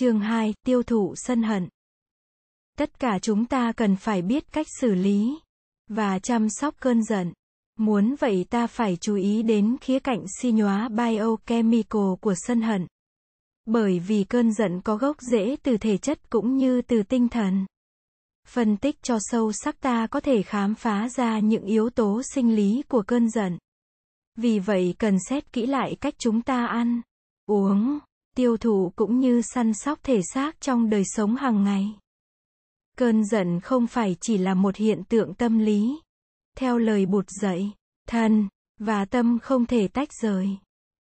Chương 2, tiêu thụ sân hận. Tất cả chúng ta cần phải biết cách xử lý và chăm sóc cơn giận. Muốn vậy ta phải chú ý đến khía cạnh si nhóa biochemical của sân hận. Bởi vì cơn giận có gốc rễ từ thể chất cũng như từ tinh thần. Phân tích cho sâu sắc ta có thể khám phá ra những yếu tố sinh lý của cơn giận. Vì vậy cần xét kỹ lại cách chúng ta ăn, uống, tiêu thụ cũng như săn sóc thể xác trong đời sống hàng ngày. Cơn giận không phải chỉ là một hiện tượng tâm lý. Theo lời bụt dạy, thân và tâm không thể tách rời.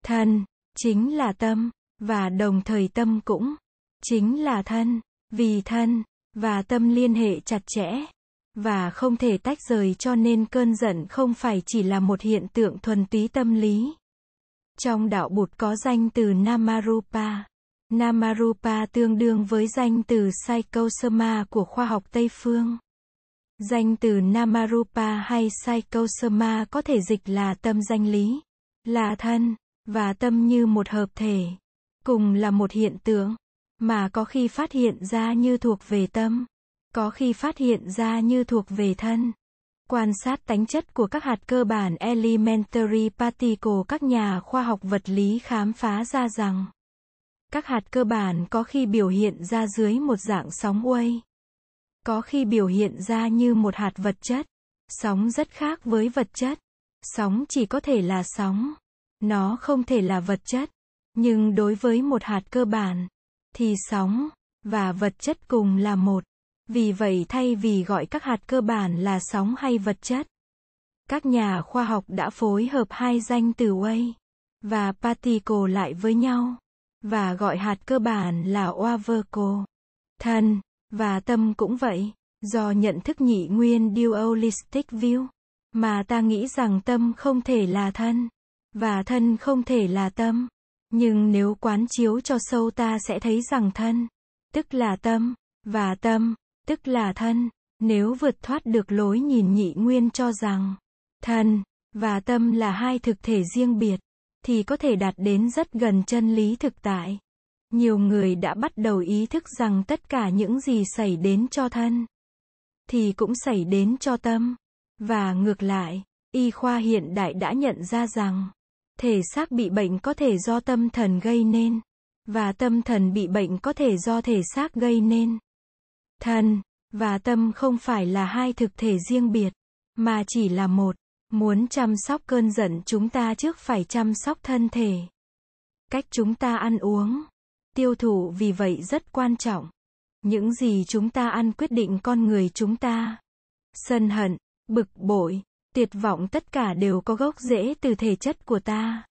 Thân chính là tâm và đồng thời tâm cũng chính là thân, vì thân và tâm liên hệ chặt chẽ và không thể tách rời cho nên cơn giận không phải chỉ là một hiện tượng thuần túy tâm lý. Trong đạo Bụt có danh từ Namarupa. Namarupa tương đương với danh từ Psychosoma của khoa học Tây Phương. Danh từ Namarupa hay Psychosoma có thể dịch là tâm danh lý, là thân, và tâm như một hợp thể. Cùng là một hiện tượng, mà có khi phát hiện ra như thuộc về tâm, có khi phát hiện ra như thuộc về thân. Quan sát tánh chất của các hạt cơ bản elementary particle các nhà khoa học vật lý khám phá ra rằng các hạt cơ bản có khi biểu hiện ra dưới một dạng sóng wave, Có khi biểu hiện ra như một hạt vật chất. Sóng rất khác với vật chất. Sóng chỉ có thể là sóng. Nó không thể là vật chất. Nhưng đối với một hạt cơ bản, thì sóng và vật chất cùng là một. Vì vậy thay vì gọi các hạt cơ bản là sóng hay vật chất, các nhà khoa học đã phối hợp hai danh từ wave và particle lại với nhau và gọi hạt cơ bản là Waverco. Thân và tâm cũng vậy, do nhận thức nhị nguyên dualistic view mà ta nghĩ rằng tâm không thể là thân và thân không thể là tâm. Nhưng nếu quán chiếu cho sâu ta sẽ thấy rằng thân, tức là tâm, và tâm, tức là thân, nếu vượt thoát được lối nhìn nhị nguyên cho rằng thân và tâm là hai thực thể riêng biệt, thì có thể đạt đến rất gần chân lý thực tại. Nhiều người đã bắt đầu ý thức rằng tất cả những gì xảy đến cho thân thì cũng xảy đến cho tâm. Và ngược lại, y khoa hiện đại đã nhận ra rằng thể xác bị bệnh có thể do tâm thần gây nên và tâm thần bị bệnh có thể do thể xác gây nên. Thân và tâm không phải là hai thực thể riêng biệt, mà chỉ là một. Muốn chăm sóc cơn giận chúng ta trước phải chăm sóc thân thể. Cách chúng ta ăn uống, tiêu thụ vì vậy rất quan trọng. Những gì chúng ta ăn quyết định con người chúng ta. Sân hận, bực bội, tuyệt vọng tất cả đều có gốc rễ từ thể chất của ta.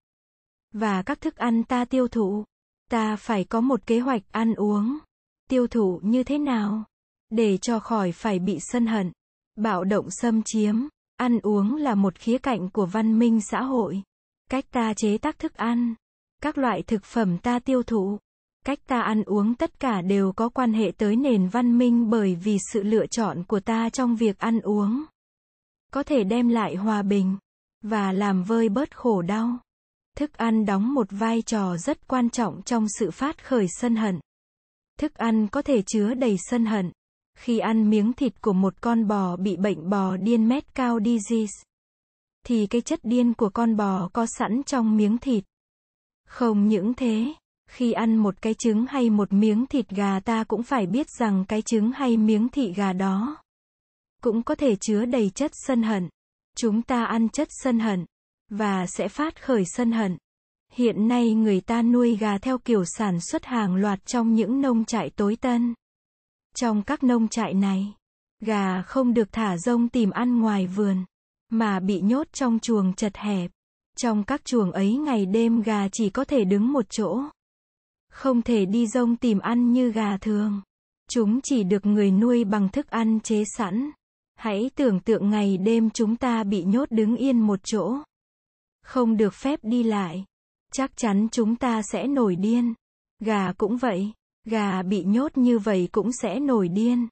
Và các thức ăn ta tiêu thụ, ta phải có một kế hoạch ăn uống. Tiêu thụ như thế nào? Để cho khỏi phải bị sân hận, bạo động xâm chiếm. Ăn uống là một khía cạnh của văn minh xã hội. Cách ta chế tác thức ăn, các loại thực phẩm ta tiêu thụ, cách ta ăn uống tất cả đều có quan hệ tới nền văn minh bởi vì sự lựa chọn của ta trong việc ăn uống có thể đem lại hòa bình và làm vơi bớt khổ đau. Thức ăn đóng một vai trò rất quan trọng trong sự phát khởi sân hận. Thức ăn có thể chứa đầy sân hận. Khi ăn miếng thịt của một con bò bị bệnh bò điên mét cao disease, thì cái chất điên của con bò có sẵn trong miếng thịt. Không những thế, khi ăn một cái trứng hay một miếng thịt gà ta cũng phải biết rằng cái trứng hay miếng thịt gà đó cũng có thể chứa đầy chất sân hận. Chúng ta ăn chất sân hận và sẽ phát khởi sân hận. Hiện nay người ta nuôi gà theo kiểu sản xuất hàng loạt trong những nông trại tối tân. Trong các nông trại này, gà không được thả rông tìm ăn ngoài vườn, mà bị nhốt trong chuồng chật hẹp. Trong các chuồng ấy ngày đêm gà chỉ có thể đứng một chỗ. Không thể đi rông tìm ăn như gà thường. Chúng chỉ được người nuôi bằng thức ăn chế sẵn. Hãy tưởng tượng ngày đêm chúng ta bị nhốt đứng yên một chỗ. Không được phép đi lại. Chắc chắn chúng ta sẽ nổi điên. Gà cũng vậy. Gà bị nhốt như vậy cũng sẽ nổi điên.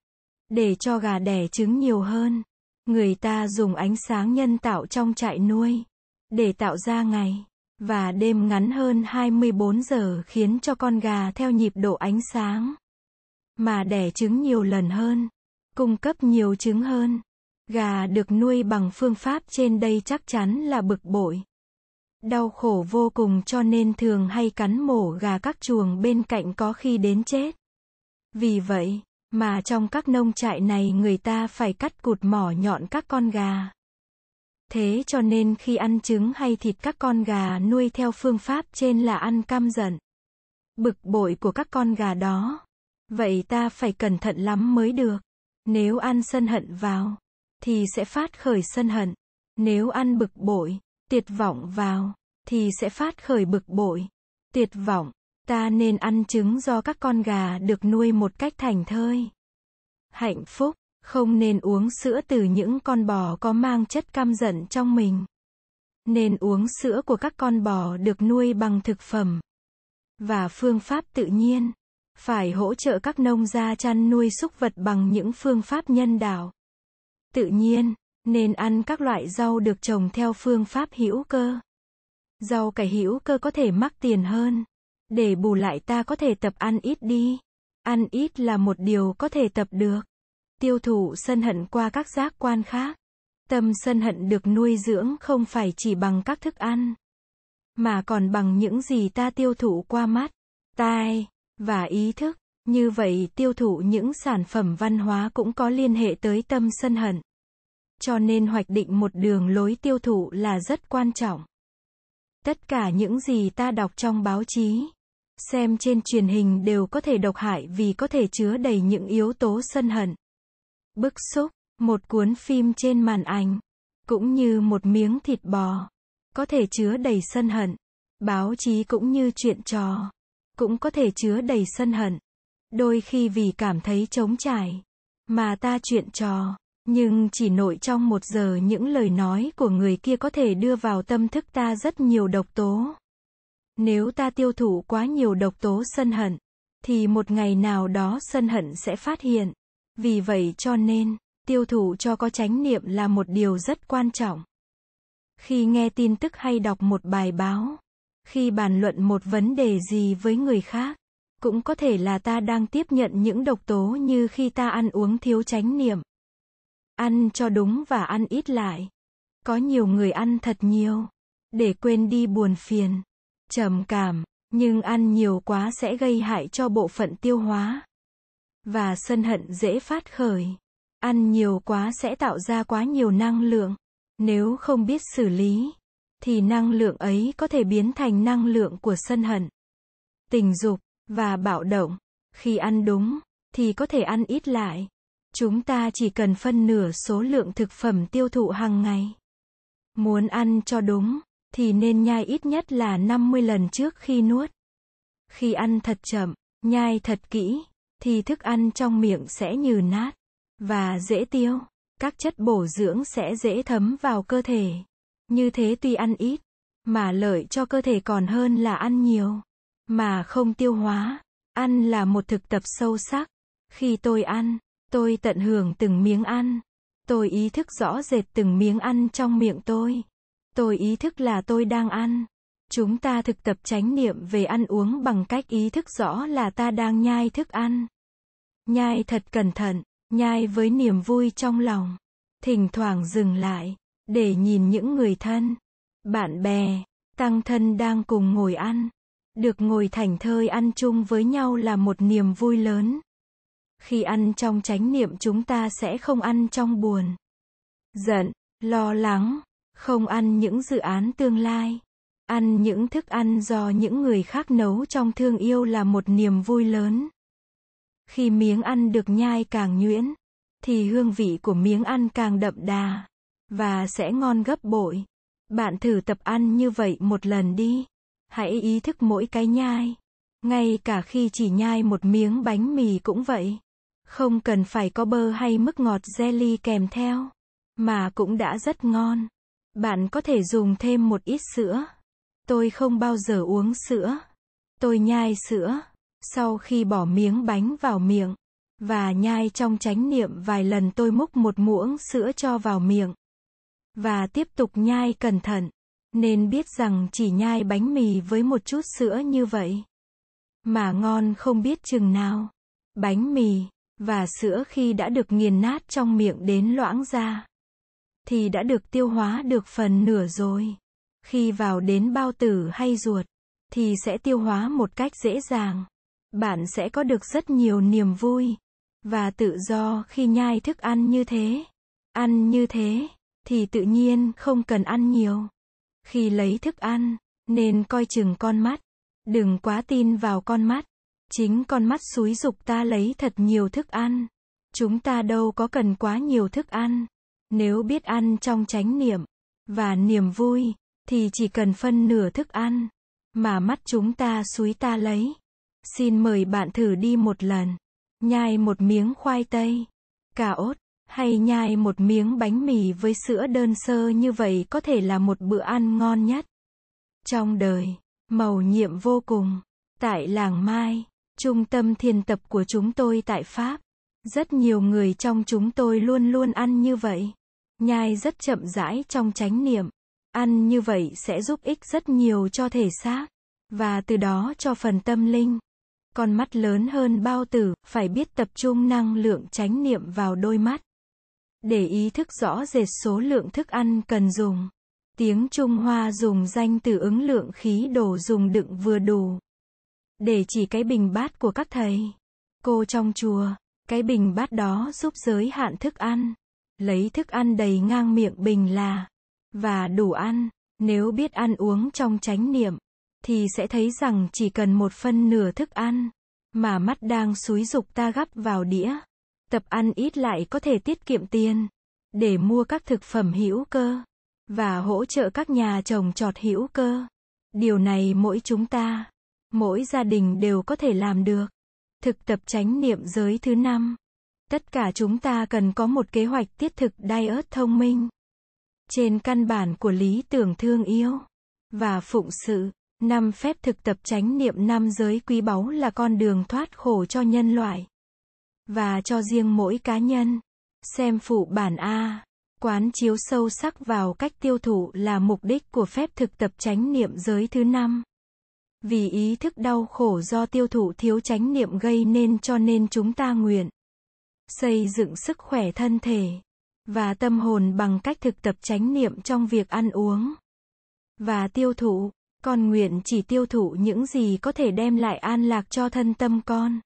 Để cho gà đẻ trứng nhiều hơn. Người ta dùng ánh sáng nhân tạo trong trại nuôi. Để tạo ra ngày. Và đêm ngắn hơn 24 giờ khiến cho con gà theo nhịp độ ánh sáng. Mà đẻ trứng nhiều lần hơn. Cung cấp nhiều trứng hơn. Gà được nuôi bằng phương pháp trên đây chắc chắn là bực bội. Đau khổ vô cùng cho nên thường hay cắn mổ gà các chuồng bên cạnh có khi đến chết. Vì vậy, mà trong các nông trại này người ta phải cắt cụt mỏ nhọn các con gà. Thế cho nên khi ăn trứng hay thịt các con gà nuôi theo phương pháp trên là ăn cam giận. Bực bội của các con gà đó. Vậy ta phải cẩn thận lắm mới được. Nếu ăn sân hận vào, thì sẽ phát khởi sân hận. Nếu ăn bực bội, tuyệt vọng vào, thì sẽ phát khởi bực bội. Tuyệt vọng, ta nên ăn trứng do các con gà được nuôi một cách thành thơi. Hạnh phúc, không nên uống sữa từ những con bò có mang chất căm giận trong mình. Nên uống sữa của các con bò được nuôi bằng thực phẩm và phương pháp tự nhiên. Phải hỗ trợ các nông gia chăn nuôi súc vật bằng những phương pháp nhân đạo. Tự nhiên, nên ăn các loại rau được trồng theo phương pháp hữu cơ. Rau cải hữu cơ có thể mắc tiền hơn. Để bù lại ta có thể tập ăn ít đi. Ăn ít là một điều có thể tập được. Tiêu thụ sân hận qua các giác quan khác. Tâm sân hận được nuôi dưỡng không phải chỉ bằng các thức ăn, mà còn bằng những gì ta tiêu thụ qua mắt, tai và ý thức. Như vậy tiêu thụ những sản phẩm văn hóa cũng có liên hệ tới tâm sân hận. Cho nên hoạch định một đường lối tiêu thụ là rất quan trọng. Tất cả những gì ta đọc trong báo chí, xem trên truyền hình đều có thể độc hại vì có thể chứa đầy những yếu tố sân hận. Bức xúc, một cuốn phim trên màn ảnh, cũng như một miếng thịt bò, có thể chứa đầy sân hận. Báo chí cũng như chuyện trò, cũng có thể chứa đầy sân hận. Đôi khi vì cảm thấy trống trải, mà ta chuyện trò, nhưng chỉ nội trong một giờ những lời nói của người kia có thể đưa vào tâm thức ta rất nhiều độc tố. Nếu ta tiêu thụ quá nhiều độc tố sân hận, thì một ngày nào đó sân hận sẽ phát hiện. Vì vậy cho nên, tiêu thụ cho có chánh niệm là một điều rất quan trọng. Khi nghe tin tức hay đọc một bài báo, khi bàn luận một vấn đề gì với người khác, cũng có thể là ta đang tiếp nhận những độc tố như khi ta ăn uống thiếu chánh niệm. Ăn cho đúng và ăn ít lại. Có nhiều người ăn thật nhiều, để quên đi buồn phiền, trầm cảm, nhưng ăn nhiều quá sẽ gây hại cho bộ phận tiêu hóa. Và sân hận dễ phát khởi. Ăn nhiều quá sẽ tạo ra quá nhiều năng lượng. Nếu không biết xử lý, thì năng lượng ấy có thể biến thành năng lượng của sân hận, tình dục và bạo động. Khi ăn đúng, thì có thể ăn ít lại. Chúng ta chỉ cần phân nửa số lượng thực phẩm tiêu thụ hàng ngày. Muốn ăn cho đúng, thì nên nhai ít nhất là 50 lần trước khi nuốt. Khi ăn thật chậm, nhai thật kỹ, thì thức ăn trong miệng sẽ nhừ nát và dễ tiêu. Các chất bổ dưỡng sẽ dễ thấm vào cơ thể. Như thế tuy ăn ít, mà lợi cho cơ thể còn hơn là ăn nhiều, mà không tiêu hóa. Ăn là một thực tập sâu sắc. Khi tôi ăn, tôi tận hưởng từng miếng ăn. Tôi ý thức rõ rệt từng miếng ăn trong miệng tôi. Tôi ý thức là tôi đang ăn. Chúng ta thực tập chánh niệm về ăn uống bằng cách ý thức rõ là ta đang nhai thức ăn. Nhai thật cẩn thận, nhai với niềm vui trong lòng. Thỉnh thoảng dừng lại, để nhìn những người thân, bạn bè, tăng thân đang cùng ngồi ăn. Được ngồi thành thơi ăn chung với nhau là một niềm vui lớn. Khi ăn trong chánh niệm chúng ta sẽ không ăn trong buồn, giận, lo lắng, không ăn những dự án tương lai. Ăn những thức ăn do những người khác nấu trong thương yêu là một niềm vui lớn. Khi miếng ăn được nhai càng nhuyễn, thì hương vị của miếng ăn càng đậm đà và sẽ ngon gấp bội. Bạn thử tập ăn như vậy một lần đi. Hãy ý thức mỗi cái nhai. Ngay cả khi chỉ nhai một miếng bánh mì cũng vậy. Không cần phải có bơ hay mức ngọt jelly kèm theo, mà cũng đã rất ngon. Bạn có thể dùng thêm một ít sữa. Tôi không bao giờ uống sữa. Tôi nhai sữa. Sau khi bỏ miếng bánh vào miệng, và nhai trong chánh niệm vài lần tôi múc một muỗng sữa cho vào miệng. Và tiếp tục nhai cẩn thận. nên biết rằng chỉ nhai bánh mì với một chút sữa như vậy mà ngon không biết chừng nào. Bánh mì và sữa khi đã được nghiền nát trong miệng đến loãng ra thì đã được tiêu hóa được phần nửa rồi. Khi vào đến bao tử hay ruột thì sẽ tiêu hóa một cách dễ dàng. Bạn sẽ có được rất nhiều niềm vui và tự do khi nhai thức ăn như thế. Ăn như thế thì tự nhiên không cần ăn nhiều. Khi lấy thức ăn, nên coi chừng con mắt. Đừng quá tin vào con mắt. Chính con mắt xúi dục ta lấy thật nhiều thức ăn. Chúng ta đâu có cần quá nhiều thức ăn. Nếu biết ăn trong chánh niệm và niềm vui, thì chỉ cần phân nửa thức ăn mà mắt chúng ta xúi ta lấy. Xin mời bạn thử đi một lần. Nhai một miếng khoai tây, cà ốt, hay nhai một miếng bánh mì với sữa đơn sơ như vậy có thể là một bữa ăn ngon nhất. Trong đời, màu nhiệm vô cùng. Tại làng Mai, trung tâm thiền tập của chúng tôi tại Pháp, rất nhiều người trong chúng tôi luôn luôn ăn như vậy. Nhai rất chậm rãi trong chánh niệm. Ăn như vậy sẽ giúp ích rất nhiều cho thể xác, và từ đó cho phần tâm linh. Con mắt lớn hơn bao tử, phải biết tập trung năng lượng chánh niệm vào đôi mắt. Để ý thức rõ rệt số lượng thức ăn cần dùng. Tiếng Trung Hoa dùng danh từ ứng lượng khí đồ dùng đựng vừa đủ. Để chỉ cái bình bát của các thầy. Cô trong chùa, cái bình bát đó giúp giới hạn thức ăn. Lấy thức ăn đầy ngang miệng bình là và đủ ăn. Nếu biết ăn uống trong chánh niệm, thì sẽ thấy rằng chỉ cần một phân nửa thức ăn mà mắt đang xúi dục ta gắp vào đĩa. Tập ăn ít lại có thể tiết kiệm tiền để mua các thực phẩm hữu cơ và hỗ trợ các nhà trồng trọt hữu cơ. Điều này mỗi chúng ta, mỗi gia đình đều có thể làm được. Thực tập chánh niệm giới thứ năm. Tất cả chúng ta cần có một kế hoạch tiết thực diet thông minh. Trên căn bản của lý tưởng thương yêu và phụng sự, năm phép thực tập chánh niệm năm giới quý báu là con đường thoát khổ cho nhân loại và cho riêng mỗi cá nhân. Xem phụ bản A. Quán chiếu sâu sắc vào cách tiêu thụ là mục đích của phép thực tập chánh niệm giới thứ năm. Vì ý thức đau khổ do tiêu thụ thiếu chánh niệm gây nên cho nên chúng ta nguyện xây dựng sức khỏe thân thể và tâm hồn bằng cách thực tập chánh niệm trong việc ăn uống và tiêu thụ. Con nguyện chỉ tiêu thụ những gì có thể đem lại an lạc cho thân tâm con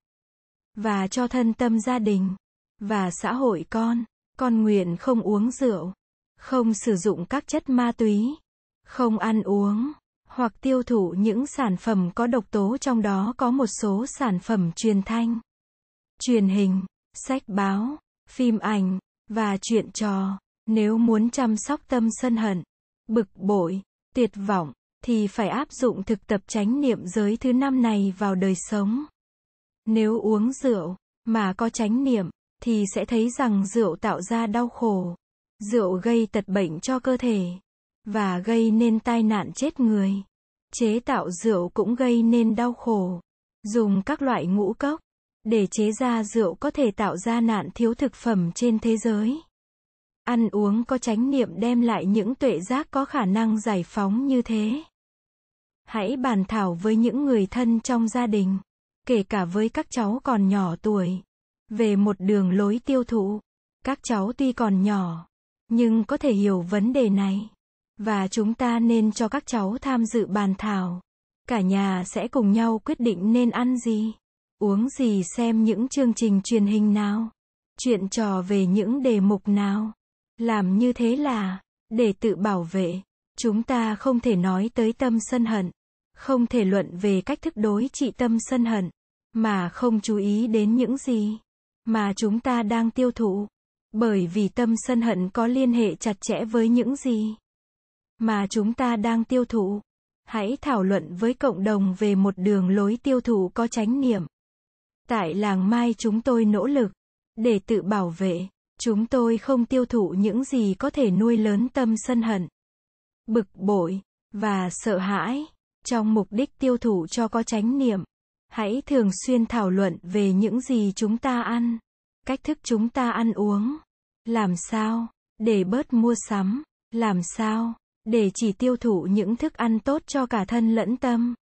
và cho thân tâm gia đình và xã hội con. Con nguyện không uống rượu, không sử dụng các chất ma túy, không ăn uống hoặc tiêu thụ những sản phẩm có độc tố trong đó có một số sản phẩm truyền thanh, truyền hình, sách báo, phim ảnh và chuyện trò. Nếu muốn chăm sóc tâm sân hận, bực bội, tuyệt vọng thì phải áp dụng thực tập chánh niệm giới thứ năm này vào đời sống. Nếu uống rượu mà có chánh niệm thì sẽ thấy rằng rượu tạo ra đau khổ. Rượu gây tật bệnh cho cơ thể và gây nên tai nạn chết người. Chế tạo rượu cũng gây nên đau khổ. Dùng các loại ngũ cốc để chế ra rượu có thể tạo ra nạn thiếu thực phẩm trên thế giới. Ăn uống có chánh niệm đem lại những tuệ giác có khả năng giải phóng như thế. Hãy bàn thảo với những người thân trong gia đình, kể cả với các cháu còn nhỏ tuổi về một đường lối tiêu thụ. Các cháu tuy còn nhỏ, nhưng có thể hiểu vấn đề này. Và chúng ta nên cho các cháu tham dự bàn thảo. Cả nhà sẽ cùng nhau quyết định nên ăn gì, uống gì xem những chương trình truyền hình nào, chuyện trò về những đề mục nào. Làm như thế là, để tự bảo vệ, chúng ta không thể nói tới tâm sân hận, không thể luận về cách thức đối trị tâm sân hận, mà không chú ý đến những gì mà chúng ta đang tiêu thụ. Bởi vì tâm sân hận có liên hệ chặt chẽ với những gì mà chúng ta đang tiêu thụ. Hãy thảo luận với cộng đồng về một đường lối tiêu thụ có chánh niệm. Tại làng Mai chúng tôi nỗ lực để tự bảo vệ, chúng tôi không tiêu thụ những gì có thể nuôi lớn tâm sân hận, bực bội và sợ hãi trong mục đích tiêu thụ cho có chánh niệm. Hãy thường xuyên thảo luận về những gì chúng ta ăn, cách thức chúng ta ăn uống, làm sao để bớt mua sắm, làm sao để chỉ tiêu thụ những thức ăn tốt cho cả thân lẫn tâm.